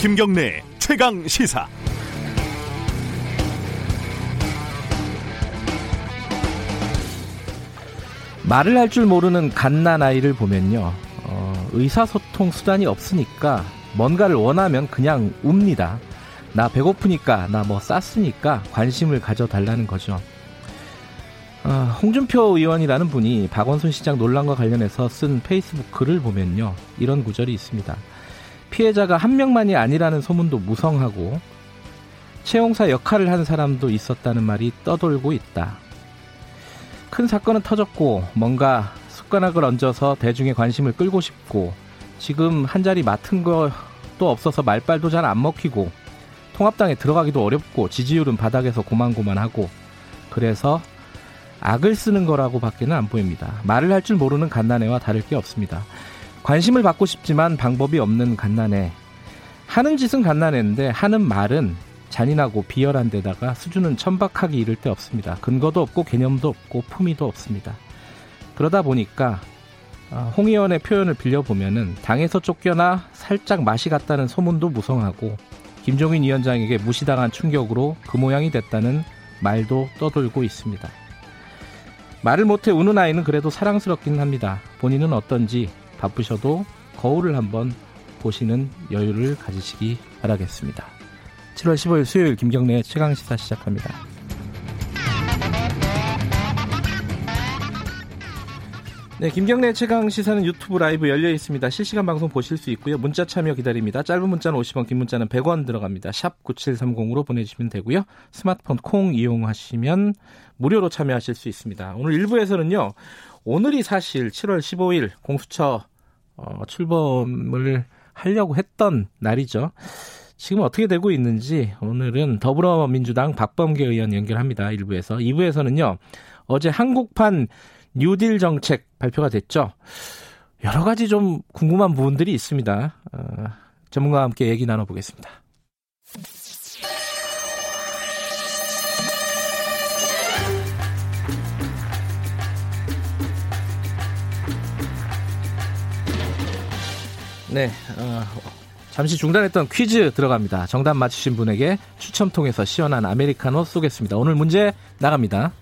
김경래 최강 시사. 말을 할 줄 모르는 갓난 아이를 보면요. 어, 의사소통 수단이 없으니까 뭔가를 원하면 그냥 웁니다. 나 배고프니까, 나 뭐 쌌으니까 관심을 가져달라는 거죠. 어, 홍준표 의원이라는 분이 박원순 시장 논란과 관련해서 쓴 페이스북 글을 보면요. 이런 구절이 있습니다. 피해자가 한 명만이 아니라는 소문도 무성하고 채용사 역할을 한 사람도 있었다는 말이 떠돌고 있다. 큰 사건은 터졌고 뭔가 숟가락을 얹어서 대중의 관심을 끌고 싶고 지금 한 자리 맡은 것도 없어서 말빨도 잘 안 먹히고 통합당에 들어가기도 어렵고 지지율은 바닥에서 고만고만하고 그래서 악을 쓰는 거라고 밖에는 안 보입니다. 말을 할 줄 모르는 갓난애와 다를 게 없습니다. 관심을 받고 싶지만 방법이 없는 갓난애. 하는 짓은 갓난애인데 하는 말은 잔인하고 비열한 데다가 수준은 천박하기 이를 데 없습니다. 근거도 없고 개념도 없고 품위도 없습니다. 그러다 보니까 어, 홍 의원의 표현을 빌려보면은 당에서 쫓겨나 살짝 맛이 갔다는 소문도 무성하고 김종인 위원장에게 무시당한 충격으로 그 모양이 됐다는 말도 떠돌고 있습니다. 말을 못해 우는 아이는 그래도 사랑스럽긴 합니다. 본인은 어떤지 바쁘셔도 거울을 한번 보시는 여유를 가지시기 바라겠습니다. 7월 15일 수요일 김경래의 최강시사 시작합니다. 네, 김경래 최강 시사는 유튜브 라이브 열려 있습니다. 실시간 방송 보실 수 있고요. 문자 참여 기다립니다. 짧은 문자는 50원, 긴 문자는 100원 들어갑니다. 샵 9730으로 보내주시면 되고요. 스마트폰 콩 이용하시면 무료로 참여하실 수 있습니다. 오늘 1부에서는요. 오늘이 사실 7월 15일 공수처 어, 출범을 하려고 했던 날이죠. 지금 어떻게 되고 있는지 오늘은 더불어민주당 박범계 의원 연결합니다. 1부에서. 2부에서는요. 어제 한국판 뉴딜 정책 발표가 됐죠. 여러 가지 좀 궁금한 부분들이 있습니다. 어, 전문가와 함께 얘기 나눠보겠습니다. 네, 어, 잠시 중단했던 퀴즈 들어갑니다. 정답 맞추신 분에게 추첨 통해서 시원한 아메리카노 쏘겠습니다. 오늘 문제 나갑니다.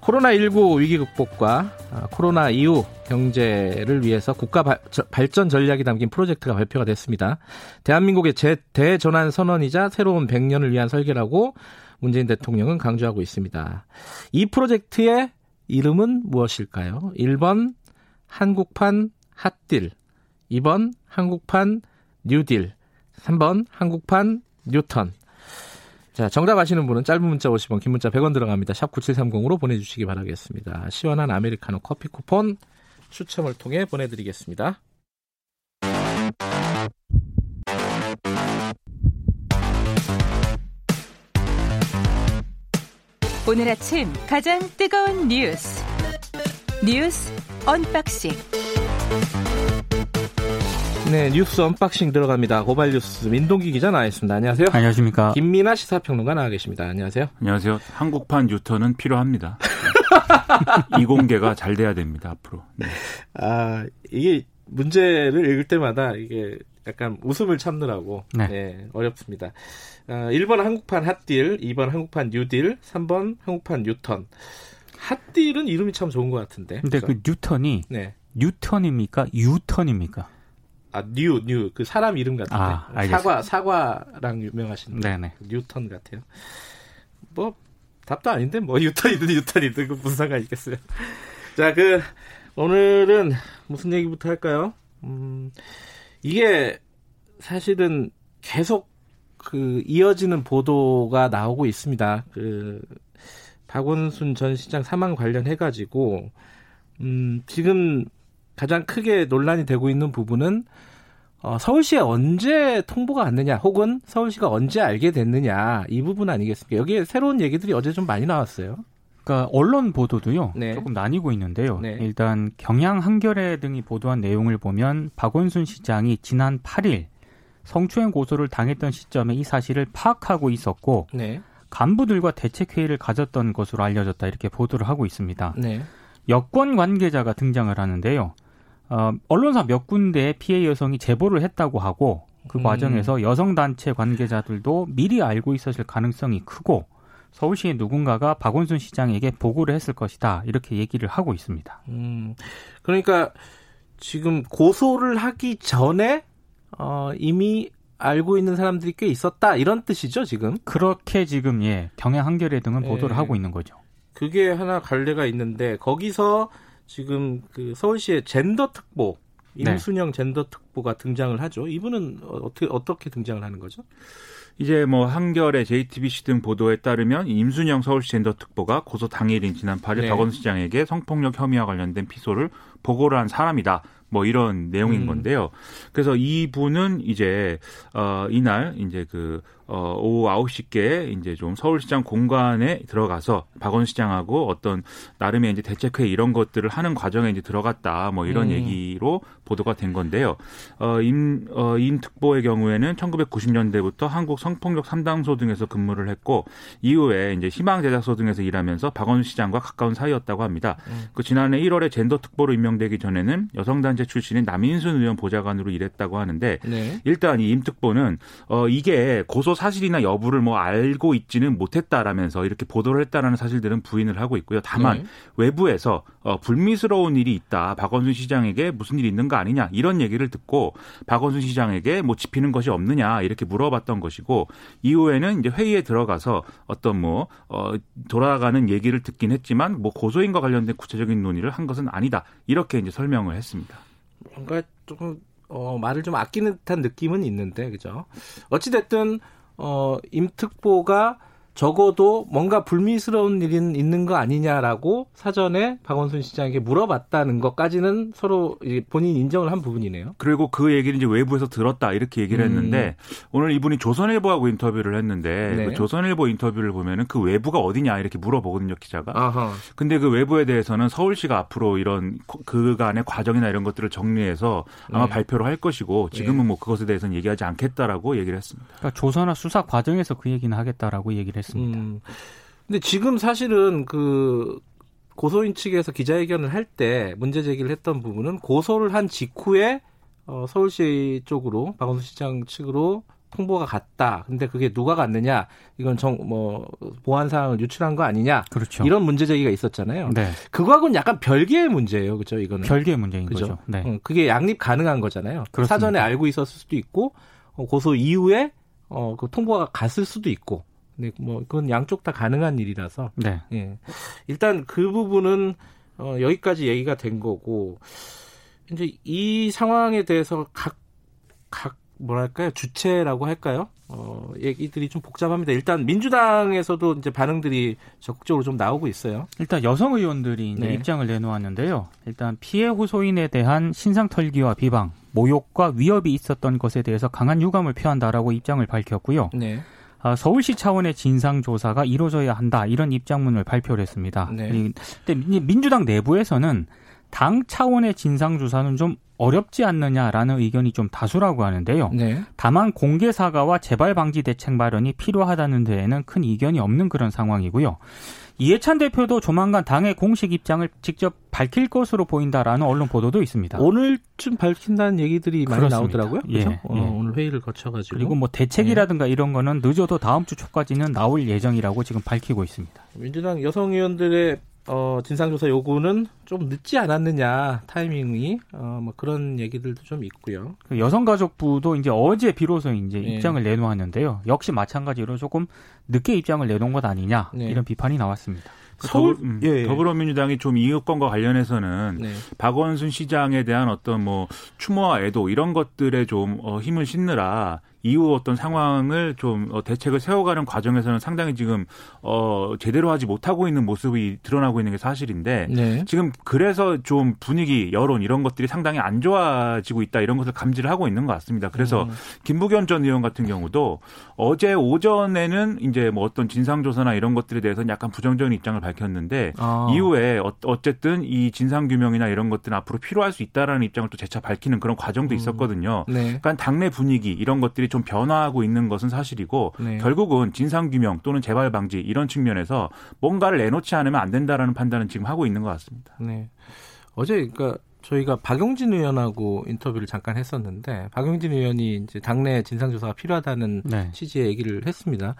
코로나19 위기 극복과 아, 코로나 이후 경제를 위해서 국가 발전 전략이 담긴 프로젝트가 발표가 됐습니다. 대한민국의 제, 대전환 선언이자 새로운 100년을 위한 설계라고 문재인 대통령은 강조하고 있습니다. 이 프로젝트의 이름은 무엇일까요? 1번 한국판 핫딜, 2번 한국판 뉴딜, 3번 한국판 뉴턴. 자, 정답 아시는 분은 짧은 문자 50원, 긴 문자 100원 들어갑니다. 샵 9730으로 보내주시기 바라겠습니다. 시원한 아메리카노 커피 쿠폰 추첨을 통해 보내드리겠습니다. 오늘 아침 가장 뜨거운 뉴스. 뉴스 언박싱. 네, 뉴스 언박싱 들어갑니다. 고발 뉴스 민동기 기자 나와 있습니다. 안녕하세요. 안녕하십니까. 김민아 시사평론가 나와 계십니다. 안녕하세요. 안녕하세요. 한국판 뉴턴은 필요합니다. 이공개가 잘 돼야 됩니다. 앞으로. 네. 아 이게 문제를 읽을 때마다 이게 약간 웃음을 참느라고 네. 네 어렵습니다. 아, 1번 한국판 핫딜, 2번 한국판 뉴딜, 3번 한국판 뉴턴. 핫딜은 이름이 참 좋은 것 같은데. 근데 그래서. 그 뉴턴이 네. 뉴턴입니까? 유턴입니까? 아, 뉴, 뉴. 그 사람 이름 같은데. 아, 사과, 사과랑 유명하신 네네. 뉴턴 같아요. 뭐, 답도 아닌데, 뭐, 뉴턴이든 뉴턴이든 그 무슨 상관 있겠어요. 자, 그, 오늘은 무슨 얘기부터 할까요? 음, 이게 사실은 계속 그 이어지는 보도가 나오고 있습니다. 그, 박원순 전 시장 사망 관련해가지고, 음, 지금 가장 크게 논란이 되고 있는 부분은 어, 서울시에 언제 통보가 왔느냐, 혹은 서울시가 언제 알게 됐느냐 이 부분 아니겠습니까? 여기에 새로운 얘기들이 어제 좀 많이 나왔어요. 그러니까 언론 보도도요 네. 조금 나뉘고 있는데요. 네. 일단 경향 한겨레 등이 보도한 내용을 보면 박원순 시장이 지난 8일 성추행 고소를 당했던 시점에 이 사실을 파악하고 있었고 네. 간부들과 대책 회의를 가졌던 것으로 알려졌다 이렇게 보도를 하고 있습니다. 네. 여권 관계자가 등장을 하는데요. 어, 언론사 몇 군데 피해 여성이 제보를 했다고 하고 그 음. 과정에서 여성 단체 관계자들도 미리 알고 있었을 가능성이 크고 서울시의 누군가가 박원순 시장에게 보고를 했을 것이다 이렇게 얘기를 하고 있습니다. 음, 그러니까 지금 고소를 하기 전에 어, 이미 알고 있는 사람들이 꽤 있었다 이런 뜻이죠 지금? 그렇게 지금 예 경향 한겨레 등은 네. 보도를 하고 있는 거죠. 그게 하나 관례가 있는데 거기서 지금 그 서울시의 젠더 특보 네. 임순영 네. 젠더 특보가 등장을 하죠. 이분은 어떻게 어떻게 등장을 하는 거죠? 이제 뭐 한겨레, JTBC 등 보도에 따르면 임순영 서울시 젠더 특보가 고소 당일인 지난 8일 네. 박원순 시장에게 성폭력 혐의와 관련된 피소를 보고를 한 사람이다. 뭐 이런 내용인 음. 건데요. 그래서 이분은 이제 어 이날 이제 그 어, 오후 9시께 이제 좀 서울시장 공간에 들어가서 박원 시장하고 어떤 나름의 이제 대책회 이런 것들을 하는 과정에 이제 들어갔다 뭐 이런 음. 얘기로 보도가 된 건데요. 어, 임, 어, 임 특보의 경우에는 1990년대부터 한국 성폭력 3당소 등에서 근무를 했고 이후에 이제 희망 제작소 등에서 일하면서 박원 시장과 가까운 사이였다고 합니다. 음. 그 지난해 1월에 젠더 특보로 임명되기 전에는 여성단체 출신인 남인순 의원 보좌관으로 일했다고 하는데 네. 일단 이 임 특보는 어, 이게 고소 사실이나 여부를 뭐 알고 있지는 못했다라면서 이렇게 보도를 했다라는 사실들은 부인을 하고 있고요. 다만 네. 외부에서 어, 불미스러운 일이 있다. 박원순 시장에게 무슨 일이 있는 거 아니냐 이런 얘기를 듣고 박원순 시장에게 뭐 지피는 것이 없느냐 이렇게 물어봤던 것이고 이후에는 이제 회의에 들어가서 어떤 뭐 어, 돌아가는 얘기를 듣긴 했지만 뭐 고소인과 관련된 구체적인 논의를 한 것은 아니다 이렇게 이제 설명을 했습니다. 뭔가 조금 어, 말을 좀 아끼는 듯한 느낌은 있는데 그죠? 어찌 됐든 어, 임특보가 적어도 뭔가 불미스러운 일이 있는 거 아니냐라고 사전에 박원순 시장에게 물어봤다는 것까지는 서로 본인 인정을 한 부분이네요. 그리고 그 얘기를 이제 외부에서 들었다 이렇게 얘기를 음. 했는데 오늘 이분이 조선일보하고 인터뷰를 했는데 네. 그 조선일보 인터뷰를 보면은 그 외부가 어디냐 이렇게 물어보거든요 기자가. 아하. 근데 그 외부에 대해서는 서울시가 앞으로 이런 그간의 과정이나 이런 것들을 정리해서 아마 네. 발표를 할 것이고 지금은 네. 뭐 그것에 대해서는 얘기하지 않겠다라고 얘기를 했습니다. 그러니까 조선화 수사 과정에서 그 얘기는 하겠다라고 얘기를 했. 했습니다. 음. 근데 지금 사실은 그 고소인 측에서 기자회견을 할 때 문제 제기를 했던 부분은 고소를 한 직후에 어, 서울시 쪽으로 박원순 시장 측으로 통보가 갔다. 근데 그게 누가 갔느냐? 이건 정 뭐 보안 사항을 유출한 거 아니냐? 그렇죠. 이런 문제 제기가 있었잖아요. 네. 그거하고는 약간 별개의 문제예요. 그죠? 이거는 별개의 문제인 그죠? 거죠. 네. 응, 그게 양립 가능한 거잖아요. 그렇습니다. 사전에 알고 있었을 수도 있고 어, 고소 이후에 어, 그 통보가 갔을 수도 있고 네, 뭐 그건 양쪽 다 가능한 일이라서. 네. 예. 일단 그 부분은 어, 여기까지 얘기가 된 거고 이제 이 상황에 대해서 각 각 뭐랄까요 주체라고 할까요? 어, 얘기들이 좀 복잡합니다. 일단 민주당에서도 이제 반응들이 적극적으로 좀 나오고 있어요. 일단 여성 의원들이 이제 네. 입장을 내놓았는데요. 일단 피해 호소인에 대한 신상 털기와 비방, 모욕과 위협이 있었던 것에 대해서 강한 유감을 표한다라고 입장을 밝혔고요. 네. 아, 서울시 차원의 진상 조사가 이루어져야 한다 이런 입장문을 발표를 했습니다. 네. 근데 민주당 내부에서는 당 차원의 진상 조사는 좀 어렵지 않느냐라는 의견이 좀 다수라고 하는데요. 네. 다만 공개 사과와 재발 방지 대책 마련이 필요하다는 데에는 큰 이견이 없는 그런 상황이고요. 이해찬 대표도 조만간 당의 공식 입장을 직접 밝힐 것으로 보인다라는 언론 보도도 있습니다. 오늘쯤 밝힌다는 얘기들이 많이 그렇습니다. 나오더라고요. 예, 예. 어, 오늘 회의를 거쳐가지고 그리고 뭐 대책이라든가 예. 이런 거는 늦어도 다음 주 초까지는 나올 예정이라고 지금 밝히고 있습니다. 민주당 여성 의원들의 어, 진상조사 요구는 좀 늦지 않았느냐 타이밍이 어, 뭐 그런 얘기들도 좀 있고요. 그 여성가족부도 이제 어제 비로소 이제 네. 입장을 내놓았는데요. 역시 마찬가지로 조금 늦게 입장을 내놓은 것 아니냐 네. 이런 비판이 나왔습니다. 그 서울, 더불, 음, 예, 예. 더불어민주당이 좀 이익권과 관련해서는 네. 박원순 시장에 대한 어떤 뭐 추모와 애도 이런 것들에 좀 어, 힘을 싣느라 이후 어떤 상황을 좀 어, 대책을 세워가는 과정에서는 상당히 지금 어 제대로 하지 못하고 있는 모습이 드러나고 있는 게 사실인데 네. 지금 그래서 좀 분위기 여론 이런 것들이 상당히 안 좋아지고 있다 이런 것을 감지를 하고 있는 것 같습니다. 그래서 음. 김부겸 전 의원 같은 경우도 어제 오전에는 이제 뭐 어떤 진상조사나 이런 것들에 대해서는 약간 부정적인 입장을 밝혔는데 아. 이후에 어, 어쨌든 이 진상규명이나 이런 것들은 앞으로 필요할 수 있다라는 입장을 또 재차 밝히는 그런 과정도 음. 있었거든요. 네. 그러니까 당내 분위기 이런 것들이 좀 변화하고 있는 것은 사실이고 네. 결국은 진상 규명 또는 재발 방지 이런 측면에서 뭔가를 내놓지 않으면 안 된다라는 판단은 지금 하고 있는 것 같습니다. 네. 어제 그러니까 저희가 박용진 의원하고 인터뷰를 잠깐 했었는데 박용진 의원이 이제 당내 진상조사가 필요하다는 네. 취지의 얘기를 했습니다.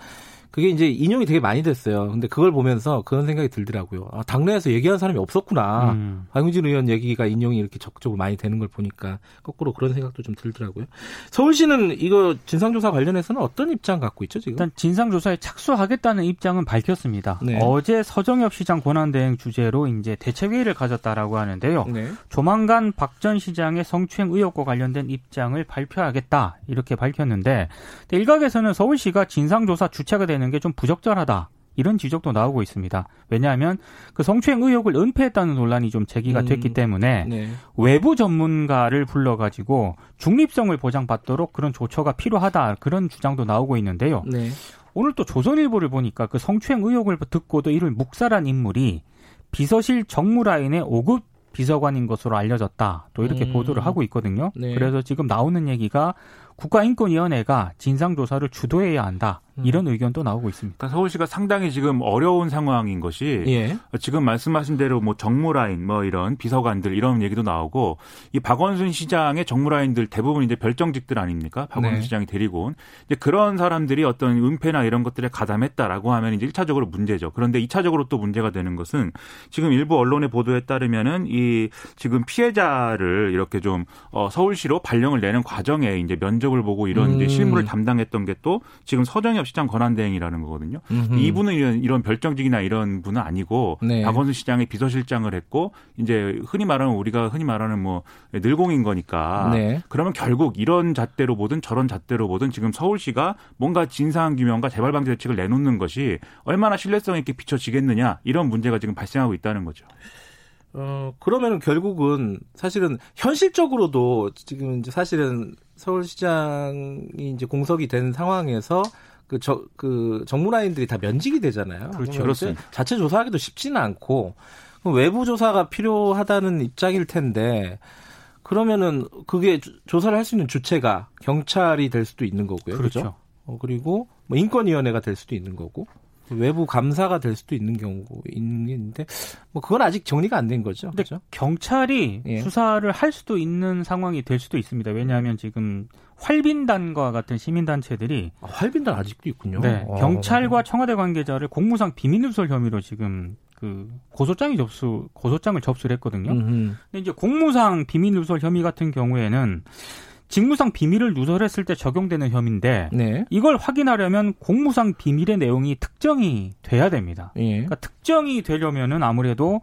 그게 이제 인용이 되게 많이 됐어요. 근데 그걸 보면서 그런 생각이 들더라고요. 아, 당내에서 얘기한 사람이 없었구나. 음. 박용진 의원 얘기가 인용이 이렇게 적극적으로 많이 되는 걸 보니까 거꾸로 그런 생각도 좀 들더라고요. 서울시는 이거 진상조사 관련해서는 어떤 입장 갖고 있죠, 지금? 일단 진상조사에 착수하겠다는 입장은 밝혔습니다. 네. 어제 서정엽 시장 권한대행 주제로 이제 대책회의를 가졌다라고 하는데요. 네. 조만간 박 전 시장의 성추행 의혹과 관련된 입장을 발표하겠다 이렇게 밝혔는데 일각에서는 서울시가 진상조사 주체가 되는 되는 게 좀 부적절하다. 이런 지적도 나오고 있습니다. 왜냐하면 그 성추행 의혹을 은폐했다는 논란이 좀 제기가 음, 됐기 때문에 네. 외부 전문가를 불러가지고 중립성을 보장받도록 그런 조처가 필요하다 그런 주장도 나오고 있는데요. 네. 오늘 또 조선일보를 보니까 그 성추행 의혹을 듣고도 이를 묵살한 인물이 비서실 정무라인의 5급 비서관인 것으로 알려졌다. 또 이렇게 음. 보도를 하고 있거든요. 네. 그래서 지금 나오는 얘기가 국가인권위원회가 진상조사를 주도해야 한다. 음. 이런 의견도 나오고 있습니다. 그러니까 서울시가 상당히 지금 어려운 상황인 것이 예. 지금 말씀하신 대로 뭐 정무라인 뭐 이런 비서관들 이런 얘기도 나오고 이 박원순 시장의 정무라인들 대부분 이제 별정직들 아닙니까? 박원순 네. 시장이 데리고 온 이제 그런 사람들이 어떤 은폐나 이런 것들에 가담했다라고 하면 이제 1차적으로 문제죠. 그런데 2차적으로 또 문제가 되는 것은 지금 일부 언론의 보도에 따르면은 이 지금 피해자를 이렇게 좀 어, 서울시로 발령을 내는 과정에 이제 면접을 보고 이런 음. 이제 실무를 담당했던 게 또 지금 서정엽 시장 권한대행이라는 거거든요. 음흠. 이분은 이런, 이런 별정직이나 이런 분은 아니고 네. 박원순 시장의 비서실장을 했고 이제 흔히 말하는 우리가 흔히 말하는 뭐 늘공인 거니까 네. 그러면 결국 이런 잣대로 보든 저런 잣대로 보든 지금 서울시가 뭔가 진상 규명과 재발 방지 대책을 내놓는 것이 얼마나 신뢰성 있게 비춰지겠느냐 이런 문제가 지금 발생하고 있다는 거죠. 어, 그러면은 결국은 사실은 현실적으로도 지금 이제 사실은 서울시장이 이제 공석이 된 상황에서 그, 저, 그, 정무라인들이 다 면직이 되잖아요. 그렇죠. 그렇습니다. 자체 조사하기도 쉽지는 않고, 외부 조사가 필요하다는 입장일 텐데, 그러면은 그게 조사를 할 수 있는 주체가 경찰이 될 수도 있는 거고요. 그렇죠. 그렇죠? 어, 그리고 뭐 인권위원회가 될 수도 있는 거고. 외부 감사가 될 수도 있는 경우고 있는데 뭐 그건 아직 정리가 안 된 거죠. 그렇죠? 경찰이 예. 수사를 할 수도 있는 상황이 될 수도 있습니다. 왜냐하면 지금 활빈단과 같은 시민단체들이 아, 활빈단 아직도 있군요. 네, 아. 경찰과 청와대 관계자를 공무상 비밀누설 혐의로 지금 그 고소장이 접수 고소장을 접수를 했거든요. 음흠. 근데 이제 공무상 비밀누설 혐의 같은 경우에는 직무상 비밀을 누설했을 때 적용되는 혐의인데 네. 이걸 확인하려면 공무상 비밀의 내용이 특정이 돼야 됩니다. 예. 그러니까 특정이 되려면은 아무래도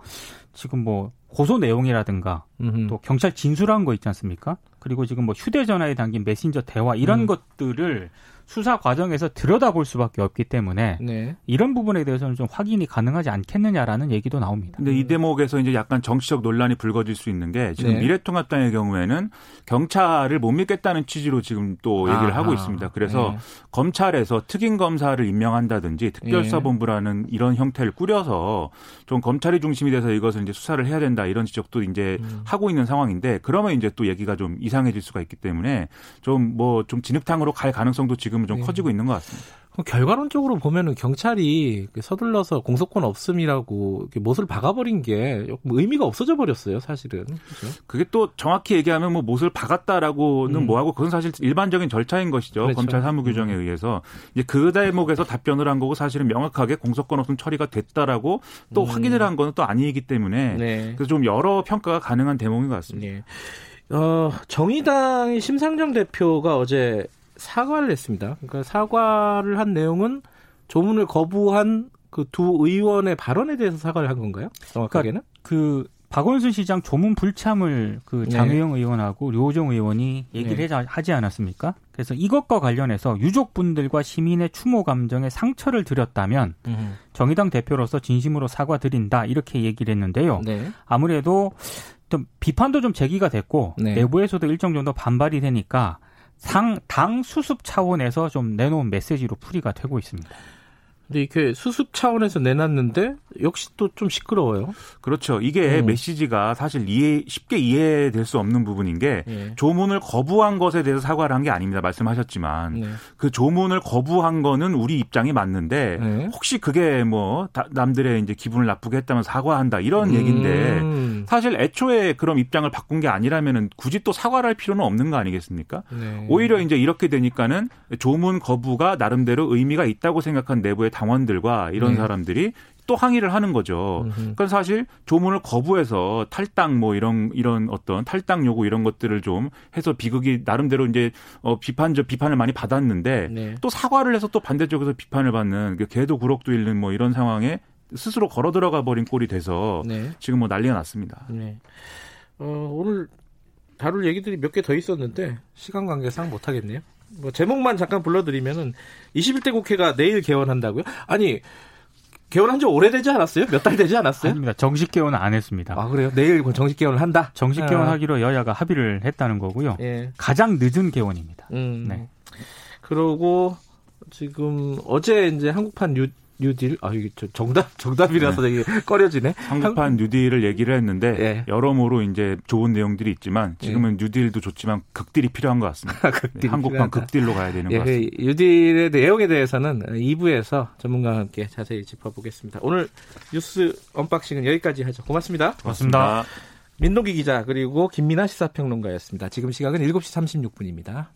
지금 뭐 고소 내용이라든가 음흠. 또 경찰 진술한 거 있지 않습니까? 그리고 지금 뭐 휴대전화에 담긴 메신저 대화 이런 음. 것들을 수사 과정에서 들여다볼 수밖에 없기 때문에 네. 이런 부분에 대해서는 좀 확인이 가능하지 않겠느냐라는 얘기도 나옵니다. 근데 이 대목에서 이제 약간 정치적 논란이 불거질 수 있는 게 지금 네. 미래통합당의 경우에는 경찰을 못 믿겠다는 취지로 지금 또 얘기를 아 하고 있습니다. 그래서 네. 검찰에서 특임 검사를 임명한다든지 특별사본부라는 이런 형태를 꾸려서 좀 검찰이 중심이 돼서 이것을 이제 수사를 해야 된다 이런 지적도 이제 음. 하고 있는 상황인데 그러면 이제 또 얘기가 좀 이상해질 수가 있기 때문에 좀 뭐좀 뭐 좀 진흙탕으로 갈 가능성도 지금 지금은 좀 네. 커지고 있는 것 같습니다. 결과론적으로 보면은 경찰이 서둘러서 공소권 없음이라고 못을 박아버린 게 의미가 없어져 버렸어요, 사실은. 그렇죠? 그게 또 정확히 얘기하면 뭐 못을 박았다라고는 음. 뭐하고 그건 사실 일반적인 절차인 것이죠. 그렇죠. 검찰 사무규정에 음. 의해서 이제 그 대목에서 답변을 한 거고 사실은 명확하게 공소권 없음 처리가 됐다라고 또 음. 확인을 한 거는 또 아니기 때문에 네. 그래서 좀 여러 평가가 가능한 대목인 것 같습니다. 네. 어, 정의당의 심상정 대표가 어제 사과를 했습니다. 그러니까 사과를 한 내용은 조문을 거부한 그 두 의원의 발언에 대해서 사과를 한 건가요? 정확하게는? 그러니까 그 박원순 시장 조문 불참을 그 네. 장혜영 네. 의원하고 류호정 의원이 얘기를 네. 하지 않았습니까? 그래서 이것과 관련해서 유족분들과 시민의 추모 감정에 상처를 드렸다면 음. 정의당 대표로서 진심으로 사과드린다 이렇게 얘기를 했는데요. 네. 아무래도 좀 비판도 좀 제기가 됐고 네. 내부에서도 일정 정도 반발이 되니까 상, 당 수습 차원에서 좀 내놓은 메시지로 풀이가 되고 있습니다. 근데 이렇게 수습 차원에서 내놨는데 역시 또 좀 시끄러워요. 그렇죠. 이게 음. 메시지가 사실 이해 쉽게 이해될 수 없는 부분인 게 네. 조문을 거부한 것에 대해서 사과를 한 게 아닙니다. 말씀하셨지만 네. 그 조문을 거부한 거는 우리 입장이 맞는데 네. 혹시 그게 뭐 남들의 이제 기분을 나쁘게 했다면 사과한다 이런 음. 얘기인데 사실 애초에 그런 입장을 바꾼 게 아니라면은 굳이 또 사과를 할 필요는 없는 거 아니겠습니까? 네. 오히려 이제 이렇게 되니까는 조문 거부가 나름대로 의미가 있다고 생각한 내부의 당원들과 이런 네. 사람들이 또 항의를 하는 거죠. 그러니까 사실 조문을 거부해서 탈당 뭐 이런 이런 어떤 탈당 요구 이런 것들을 좀 해서 비극이 나름대로 이제 어 비판적 비판을 많이 받았는데 네. 또 사과를 해서 또 반대쪽에서 비판을 받는 그 개도 구럭도 잃는 뭐 이런 상황에 스스로 걸어 들어가 버린 꼴이 돼서 네. 지금 뭐 난리가 났습니다. 네. 어, 오늘 다룰 얘기들이 몇 개 더 있었는데 시간 관계상 못 하겠네요. 뭐 제목만 잠깐 불러드리면은 21대 국회가 내일 개원한다고요? 아니 개원한 지 오래되지 않았어요? 몇 달 되지 않았어요? 아닙니다. 정식 개원은 안 했습니다. 아 그래요? 내일 정식 개원을 한다? 정식 개원하기로 아. 여야가 합의를 했다는 거고요. 예. 가장 늦은 개원입니다. 음. 네. 그러고 지금 어제 이제 한국판 뉴, 뉴딜 아 이게 정답 정답이라서 네. 되게 꺼려지네. 한국판 뉴딜을 얘기를 했는데 네. 여러모로 이제 좋은 내용들이 있지만 지금은 네. 뉴딜도 좋지만 극딜이 필요한 것 같습니다. 네, 한국판 필요하다. 극딜로 가야 되는 예, 것 같습니다. 뉴딜의 내용에 대해서는 2부에서 전문가와 함께 자세히 짚어보겠습니다. 오늘 뉴스 언박싱은 여기까지 하죠. 고맙습니다. 고맙습니다. 민동기 기자 그리고 김민아 시사평론가였습니다. 지금 시각은 7시 36분입니다.